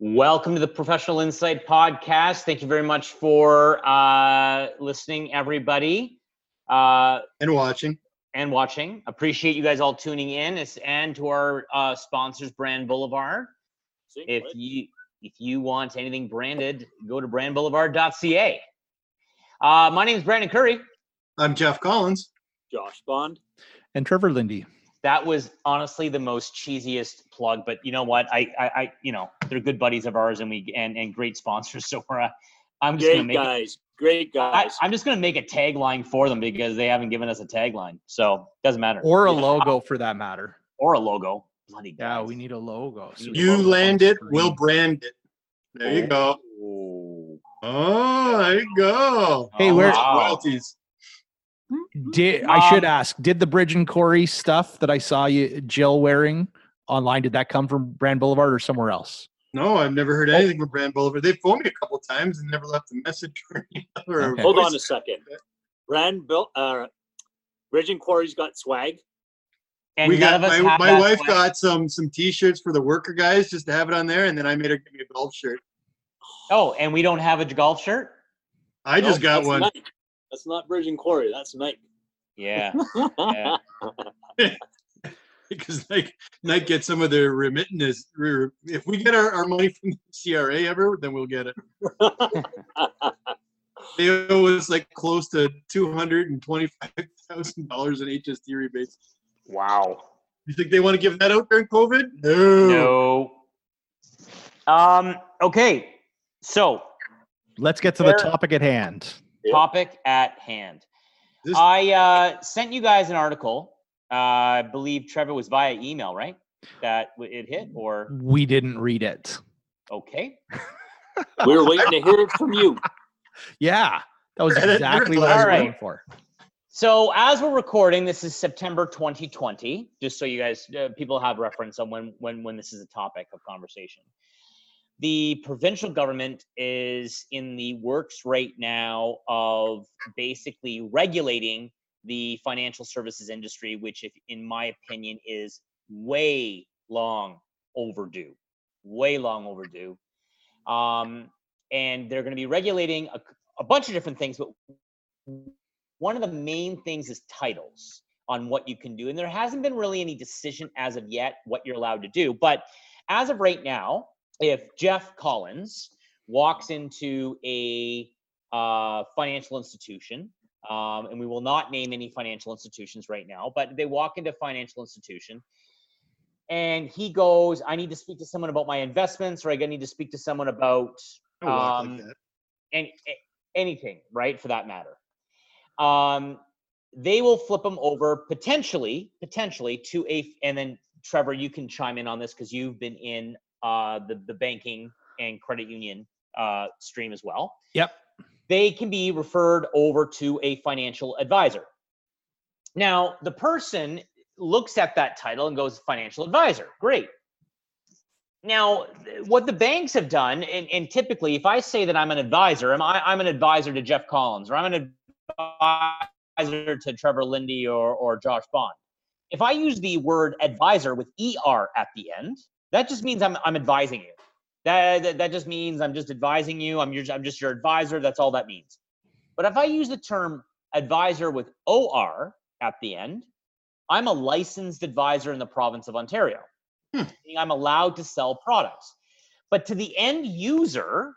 Welcome to the Professional Insight Podcast. Thank you very much for uh, listening, everybody, uh, and watching. and watching. Appreciate you guys all tuning in, As- and to our uh, sponsors, Brand Boulevard. If you if you want anything branded, go to brandboulevard.ca. Uh, my name is Brandon Curry. I'm Jeff Collins. Josh Bond. and Trevor Lindy. That was honestly the most cheesiest plug, but you know what? I, I, I you know, they're good buddies of ours, and we and and great sponsors. So we're, uh, I'm just gonna Great make it, guys. Great guys. I'm just gonna make a tagline for them because they haven't given us a tagline, so it doesn't matter. Or a Yeah. logo for that matter. or a logo. Bloody Yeah, we need a logo. so You can put land it, screen. we'll brand it. There you go. Oh. Oh, there you go. Hey, Oh, where- wow. Royalties. Did I should Um, ask? Did the Bridge and Quarry stuff that I saw you Jill wearing online? Did that come from Brand Boulevard or somewhere else? No, I've never heard anything from Brand Boulevard. They phoned me a couple times and never left a message or, or Okay. Hold on a second. Brand built uh Bridge and Quarry's got swag. And we none got of us my, have my that wife swag. got some some t-shirts for the worker guys just to have it on there, and then I made her give me a golf shirt. Oh, and we don't have a golf shirt. I just Nope, got one. Nike. That's not Bridge and Quarry. That's Nike. Yeah. yeah. because like Nike gets some of their remittance. If we get our, our money from the CRA ever, then we'll get it. They owe us like close to two hundred and twenty-five thousand dollars in HST rebates. Wow. You think they want to give that out during COVID? No. No. Um. Okay. So Let's get to Where- the topic at hand. Yep. topic at hand. This- I uh, sent you guys an article. Uh, I believe Trevor was via email, right? That it hit, or We didn't read it. okay. we were waiting to hear it from you. Yeah, that was exactly what I was Alright. going for. So as we're recording, this is September 2020. Just so you guys, uh, people have reference on when when when this is a topic of conversation. The provincial government is in the works right now of basically regulating the financial services industry, which, if in my opinion, is way long overdue, way long overdue. Um, and they're going to be regulating a, a bunch of different things, but one of the main things is titles on what you can do. And there hasn't been really any decision as of yet what you're allowed to do. But as of right now, if Jeff Collins walks into a uh, financial institution, um, and we will not name any financial institutions right now, but they walk into a financial institution and he goes, I need to speak to someone about my investments, or I need to speak to someone about um, like any anything, right? For that matter. Um, they will flip them over potentially, potentially to a, and then Trevor, you can chime in on this because you've been in uh, the the banking and credit union uh, stream as well. Yep. They can be referred over to a financial advisor. Now, the person looks at that title and goes, financial advisor. Great. Now, what the banks have done, and, and typically, if I say that I'm an advisor, am I, I'm an advisor to Jeff Collins, or I'm an advisor to Trevor Lindy or, or Josh Bond. If I use the word advisor with ER at the end, that just means I'm, I'm advising you. That, that, that just means I'm just advising you. I'm, your, I'm just your advisor. That's all that means. But if I use the term advisor with OR at the end, I'm a licensed advisor in the province of Ontario. Hmm. meaning I'm allowed to sell products. But to the end user,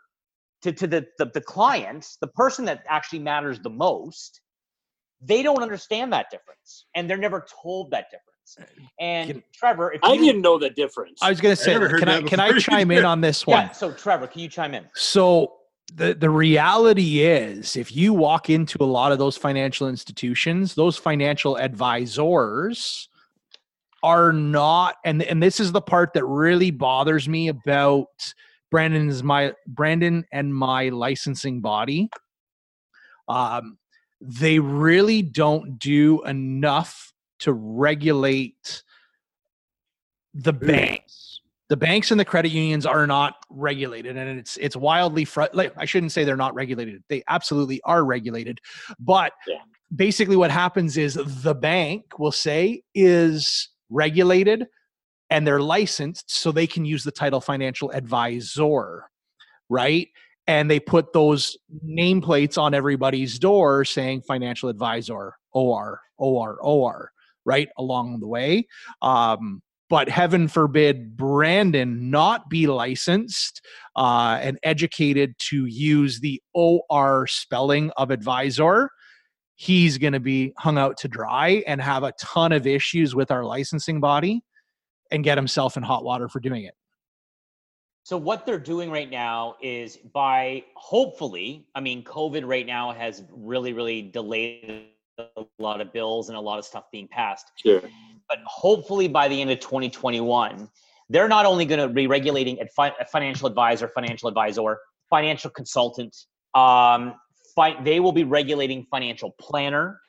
to, to the, the, the client, the person that actually matters the most, they don't understand that difference. And they're never told that difference. And Can- Trevor, if I you, didn't know the difference. I was going to say, never heard can I can I chime in on this one? yeah, so Trevor, can you chime in? So the the reality is if you walk into a lot of those financial institutions, those financial advisors are not and and this is the part that really bothers me about Brandon's my Brandon and my licensing body. Um they really don't do enough to regulate the banks. The banks and the credit unions are not regulated, and it's it's wildly fr- like I shouldn't say they're not regulated. They absolutely are regulated, but Yeah. basically what happens is the bank will say is regulated and they're licensed so they can use the title financial advisor, right? And they put those nameplates on everybody's door saying financial advisor, OR, OR, OR, right along the way. Um, but heaven forbid Brandon not be licensed uh, and educated to use the OR spelling of advisor. He's going to be hung out to dry and have a ton of issues with our licensing body and get himself in hot water for doing it. So what they're doing right now is by hopefully, I mean, COVID right now has really, really delayed a lot of bills and a lot of stuff being passed. Sure. But hopefully by the end of 2021, they're not only going to be regulating a, fi- a financial advisor, financial advisor, financial consultant. Um, fi- they will be regulating financial planner,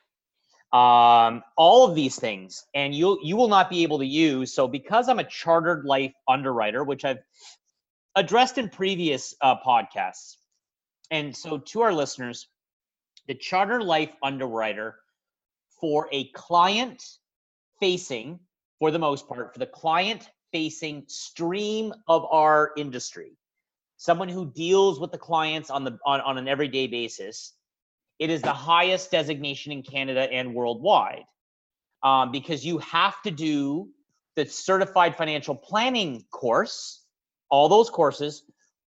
um, all of these things, and you you will not be able to use. So because I'm a chartered life underwriter, which I've addressed in previous uh, podcasts, and so to our listeners, the charter life underwriter for a client facing, for the most part, for the client facing stream of our industry, someone who deals with the clients on the on, on an everyday basis, it is the highest designation in Canada and worldwide. Um, because you have to do the certified financial planning course, all those courses,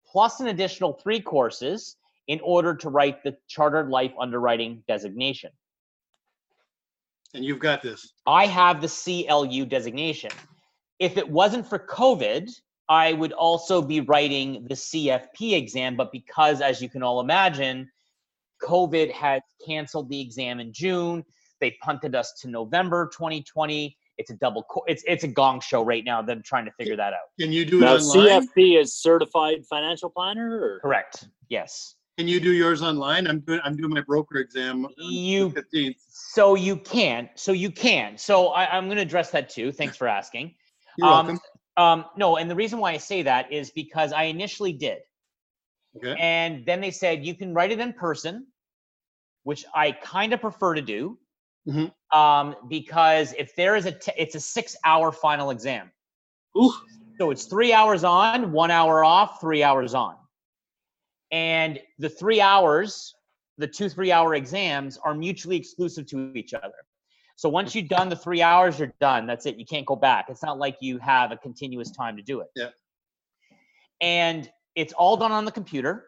plus an additional three courses in order to write the chartered life underwriting designation. And you've got this. I have the CLU designation. If it wasn't for COVID, I would also be writing the CFP exam, but because, as you can all imagine, COVID had canceled the exam in June, they punted us to November 2020. It's a double. Co- it's it's a gong show right now. Them trying to figure that out. Can you do it Now, online? CFP is certified financial planner or? Correct. Yes. Can you do yours online? I'm doing, I'm doing my broker exam. on You- the 15th. So you can. So you can. So I, I'm going to address that too. Thanks for asking. You're Um, welcome. Um, no, and the reason why I say that is because I initially did. Okay. And then they said you can write it in person, which I kind of prefer to do. Mhm. Um, because if there is a, t- it's a six hour final exam. Ooh, So it's three hours on, one hour off, three hours on. And the three hours, the two three hour exams are mutually exclusive to each other. So once you've done the three hours, you're done. That's it. You can't go back. It's not like you have a continuous time to do it. Yeah. And it's all done on the computer.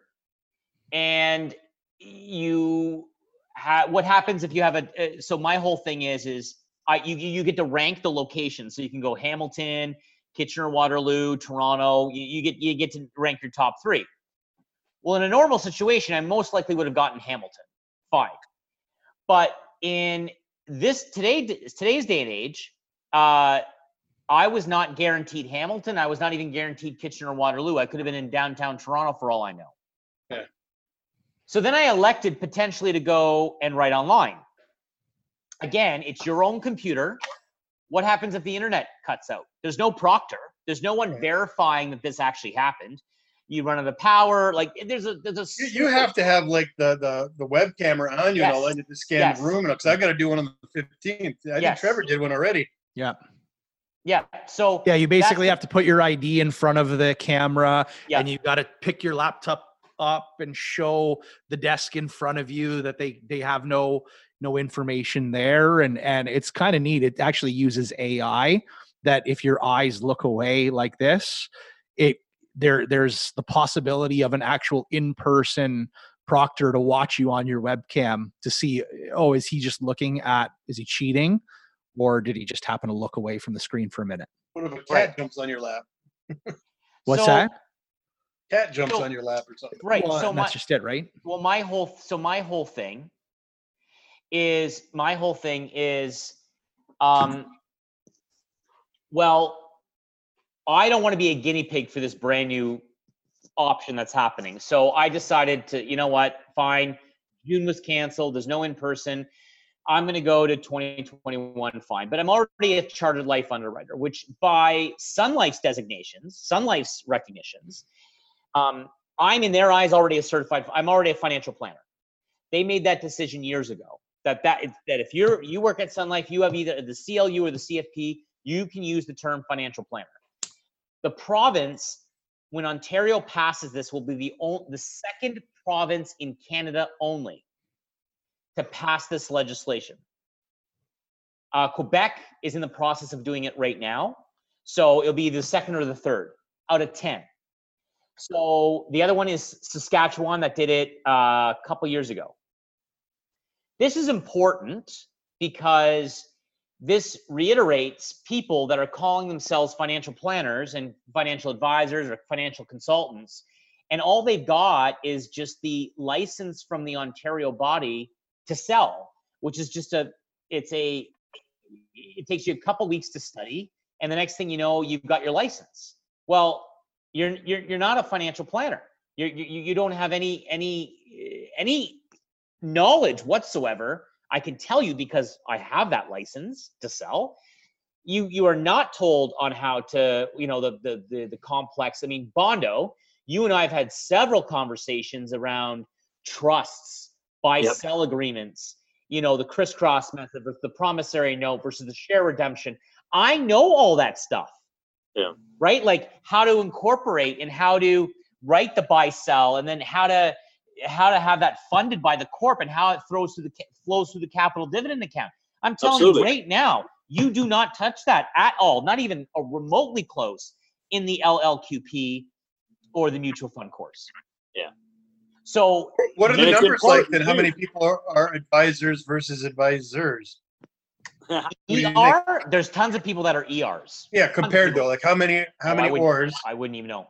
And you have what happens if you have a uh, so my whole thing is is I you you get to rank the locations. So you can go Hamilton, Kitchener, Waterloo, Toronto. You, you get you get to rank your top three. Well, in a normal situation, I most likely would have gotten Hamilton. Fine. But in this today today's day and age, uh, I was not guaranteed Hamilton. I was not even guaranteed Kitchener, Waterloo. I could have been in downtown Toronto for all I know. Okay. So then I elected potentially to go and write online. Again, it's your own computer. What happens if the internet cuts out? There's no proctor. There's no one verifying that this actually happened. You run out of power. Like there's a there's a You, you have to have like the the, the web camera on you and all Yes. that to scan Yes. the room. Because I got to do one on the 15th. I think Trevor did one already. Yeah. yeah. So Yeah, you basically have to put your ID in front of the camera Yeah. and you got to pick your laptop up and show the desk in front of you that they they have no no information there and and it's kind of neat. It actually uses AI that if your eyes look away like this, it there there's the possibility of an actual in-person proctor to watch you on your webcam to see oh is he just looking at is he cheating or did he just happen to look away from the screen for a minute What if a cat Right. jumps on your lap? what's So- that Cat jumps So- on your lap or something. right. Well, so and my, that's just it right well my whole so my whole thing is my whole thing is um well i don't want to be a guinea pig for this brand new option that's happening. So i decided to you know what fine june was canceled there's no in person i'm going to go to 2021 fine but i'm already a chartered life underwriter which by sun life's designations sun life's recognitions um, i'm in their eyes already a certified i'm already a financial planner. They made that decision years ago that that that if you're you work at Sun Life, you have either the CLU or the CFP, you can use the term financial planner. The province, when Ontario passes this, will be the on, the second province in Canada only to pass this legislation. Uh, Quebec is in the process of doing it right now, so it'll be the second or the third out of ten. So the other one is Saskatchewan that did it uh, a couple years ago. This is important because this reiterates people that are calling themselves financial planners and financial advisors or financial consultants. And all they've got is just the license from the ontario body to sell which is just a it's a it takes you a couple weeks to study. And the next thing you know you've got your license. Well you're you're, you're not a financial planner. You're, you you don't have any any any knowledge whatsoever I can tell you because I have that license to sell. You you are not told on how to, you know, the the the, the complex. I mean, Bondo, you and I have had several conversations around trusts, buy Yep. sell agreements, you know, the crisscross method versus the promissory note versus the share redemption. I know all that stuff. Yeah. Right? Like how to incorporate and how to write the buy sell and then how to how to have that funded by the corp and how it throws through the flows through the capital dividend account. I'm telling Absolutely. you right now, you do not touch that at all, not even a remotely close in the LLQP or the mutual fund course. Yeah. So What are the numbers like then? How many people are, are advisors versus advisors? do you think? ER, there's tons of people that are ERs. Yeah, compared though, like how many, how Oh, many wouldn't- I wouldn't even know.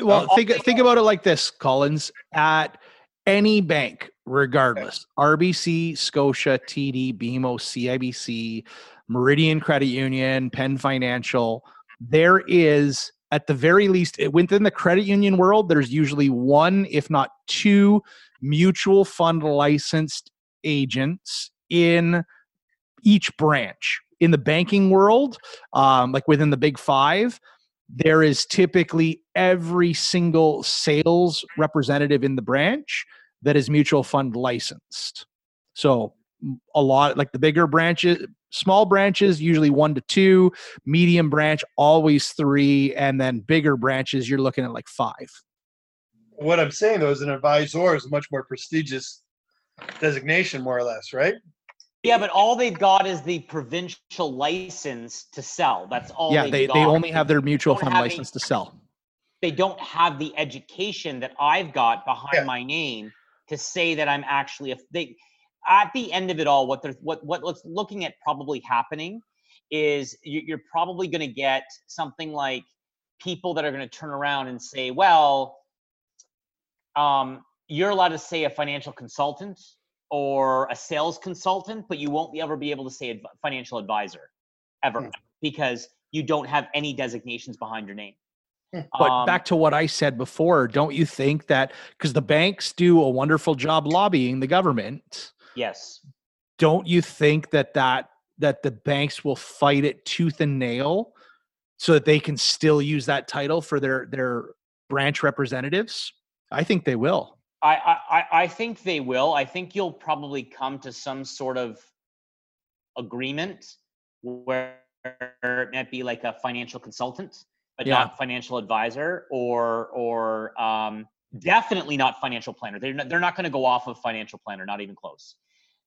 Well, think think about it like this, Collins. At any bank, regardless, RBC, Scotia, TD, BMO, CIBC, Meridian Credit Union, Penn Financial, there is at the very least within the credit union world, there's usually one, if not two, mutual fund licensed agents in each branch. In the banking world, um, like within the big five, there is typically every single sales mm-hmm. representative in the branch that is mutual fund licensed. So a lot like the bigger branches, small branches usually one to two, medium branch always three, and then bigger branches you're looking at like five. What I'm saying though is an advisor is a much more prestigious designation, more or less, right? Yeah, but all they've got is the provincial license to sell. That's all. yeah, they've they, they only have their mutual fund have a- license to sell. they don't have the education that I've got behind Yeah. my name to say that I'm actually a they at the end of it all what they're what what what's looking at probably happening is you- you're probably going to get something like people that are going to turn around and say well um you're allowed to say a financial consultant or a sales consultant but you won't be ever be able to say adv- financial advisor ever Hmm. because you don't have any designations behind your name But Um, back to what I said before, don't you think that because the banks do a wonderful job lobbying the government, yes don't you think that that that the banks will fight it tooth and nail so that they can still use that title for their their branch representatives? I think they will. I, I, I- think they will. I think you'll probably come to some sort of agreement where it might be like a financial consultant, but Yeah. not financial advisor, or or um, definitely not financial planner. They're not, they're not going to go off of financial planner, not even close.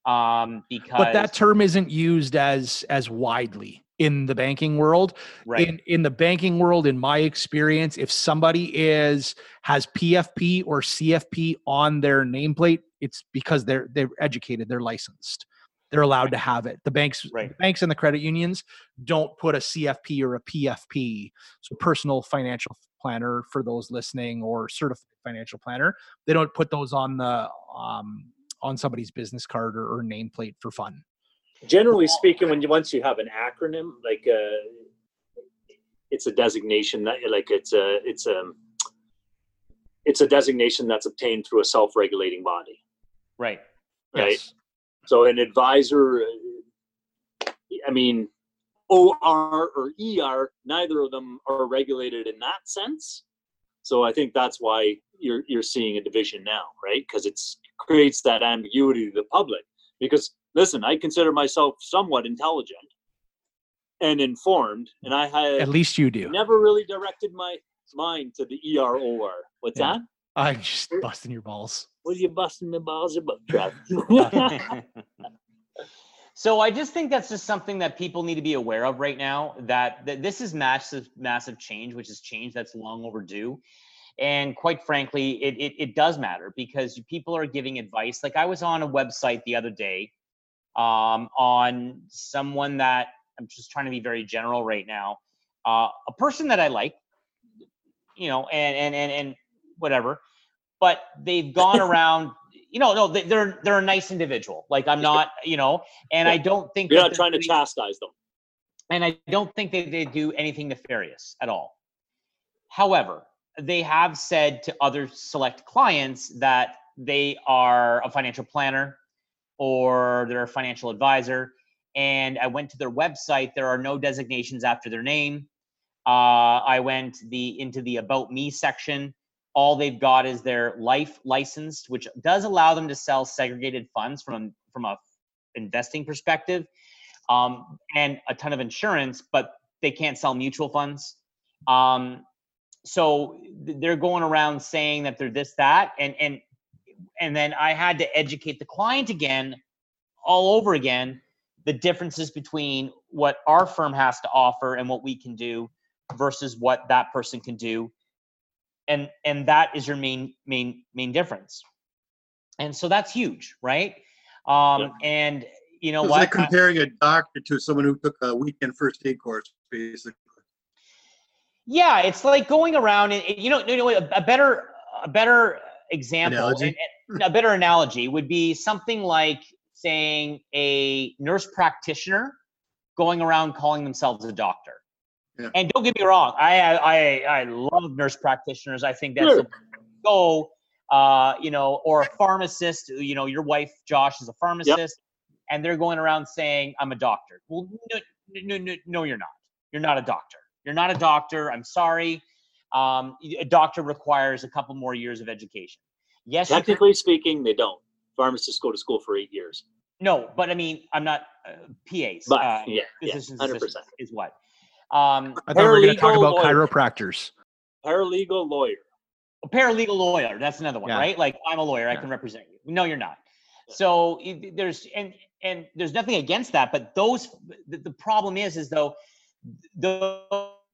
Um, because But that term isn't used as as widely in the banking world. right, In in the banking world, in my experience, if somebody is has PFP or CFP on their nameplate, it's because they're they're educated, they're licensed. They're allowed to have it. The banks, Right. the banks and the credit unions don't put a CFP or a PFP, so personal financial planner for those listening or certified financial planner. They don't put those on the um, on somebody's business card or, or nameplate for fun. Generally speaking, when you once you have an acronym, like uh, it's a designation that like it's a it's a it's a designation that's obtained through a self-regulating body, right. right? Yes. So an advisor, uh, I mean, OR or ER, neither of them are regulated in that sense. So I think that's why you're you're seeing a division now, right? Because it's creates that ambiguity to the public. Because listen, I consider myself somewhat intelligent, and informed, and I had At least you do. never really directed my mind to the EROR. What's Yeah. that? I'm just busting your balls. What are you busting the balls about, Travis? so I just think that's just something that people need to be aware of right now. That, that this is massive, massive change, which is change that's long overdue. And quite frankly, it, it it does matter because people are giving advice. Like I was on a website the other day, um, on someone that I'm just trying to be very general right now. Uh, a person that I like, you know, and and and and whatever, but they've gone around. You know, no, they- they're they're a nice individual. Like I'm not, you know, and I don't think You're not they're trying to chastise them. and I don't think that they do anything nefarious at all. However, they have said to other select clients that they are a financial planner or they're a financial advisor. And I went to their website. There are no designations after their name. Uh, I went the into the about me section. All they've got is their life license, which does allow them to sell segregated funds from from a investing perspective um, and a ton of insurance, but they can't sell mutual funds. Um, so they're going around saying that they're this, that, and and and then I had to educate the client again, all over again, the differences between what our firm has to offer and what we can do versus what that person can do, and and that is your main main main difference. And so that's huge, right? Um, Yeah. And you know It's what? like comparing a doctor to someone who took a weekend first aid course, basically. Yeah, it's like going around and you know, you know a better a better example, and- and a better analogy would be something like saying a nurse practitioner going around calling themselves a doctor. Yeah. And don't get me wrong, I I I, love nurse practitioners. I think that's Sure. a go. Uh, you know, or a pharmacist. You know, your wife Josh is a pharmacist, and they're going around saying, "I'm a doctor." Well, no, no, no, no, you're not. You're not a doctor. You're not a doctor. I'm sorry. Um, a doctor requires a couple more years of education. Yes, you can- Technically speaking, they don't. Pharmacists go to school for eight years. no, but I mean, I'm not uh, PAs. But uh, yeah, yeah, physicians hundred assistants percent. is what. Um, I thought we were going to talk about lawyer. chiropractors. Paralegal lawyer. a paralegal lawyer. That's another one, Yeah. right? Like I'm a lawyer, I can represent you. No, you're not. Yeah. So there's and and there's nothing against that, but those the, the problem is is though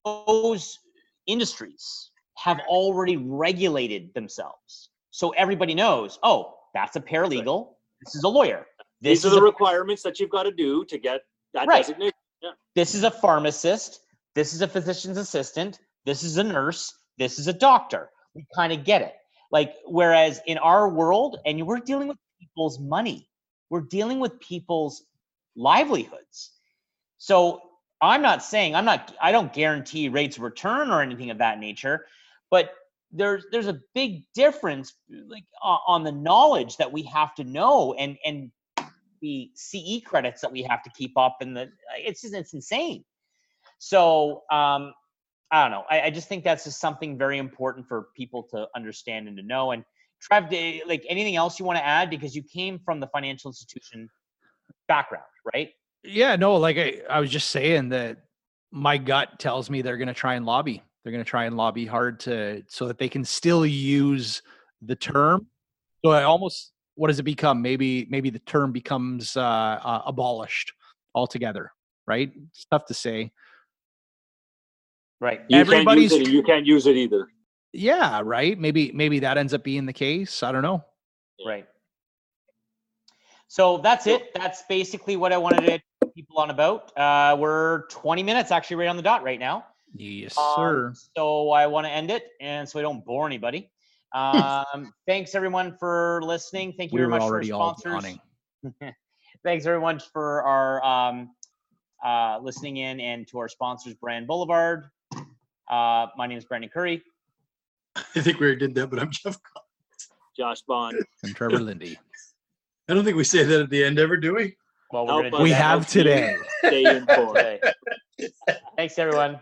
those industries have already regulated themselves. So everybody knows, oh, that's a paralegal. This is a lawyer. This These are the requirements that you've got to do to get that Right. designation. this is a pharmacist, this is a physician's assistant, this is a nurse, this is a doctor. We kind of get it. Like, whereas in our world, and we're dealing with people's money, we're dealing with people's livelihoods. So I'm not saying I'm not I don't guarantee rates of return or anything of that nature, but there's there's a big difference like o- on the knowledge that we have to know and and the CE credits that we have to keep up and the it's just it's insane. So um I don't know. I, I just think that's just something very important for people to understand and to know. And Trev, do- like anything else you want to add because you came from the financial institution background, right? Yeah, no, like I, I was just saying that my gut tells me they're going to try and lobby. They're going to try and lobby hard to so that they can still use the term. So I almost what does it become? Maybe maybe the term becomes uh, uh, abolished altogether, right? It's tough to say. Right. You can't use Everybody's- it and you can't use it either. Yeah, right. Maybe maybe that ends up being the case. I don't know. Right. So that's it. That's basically what I wanted to people on about. Uh, we're 20 minutes actually right on the dot right now. Yes, Um, sir. so I want to end it, and so I don't bore anybody. Um, thanks everyone for listening. Thank you We very were much already for all our sponsors. yawning. thanks very much for our um, uh, listening in and to our sponsors, Brand Boulevard. Uh, my name is Brandon Curry. I think we already did that, but I'm Jeff. Collins. Josh Bond. And Trevor Lindy. I don't think we say that at the end ever, do we? Well, we're do We that have today. Stay informed. today. Thanks everyone.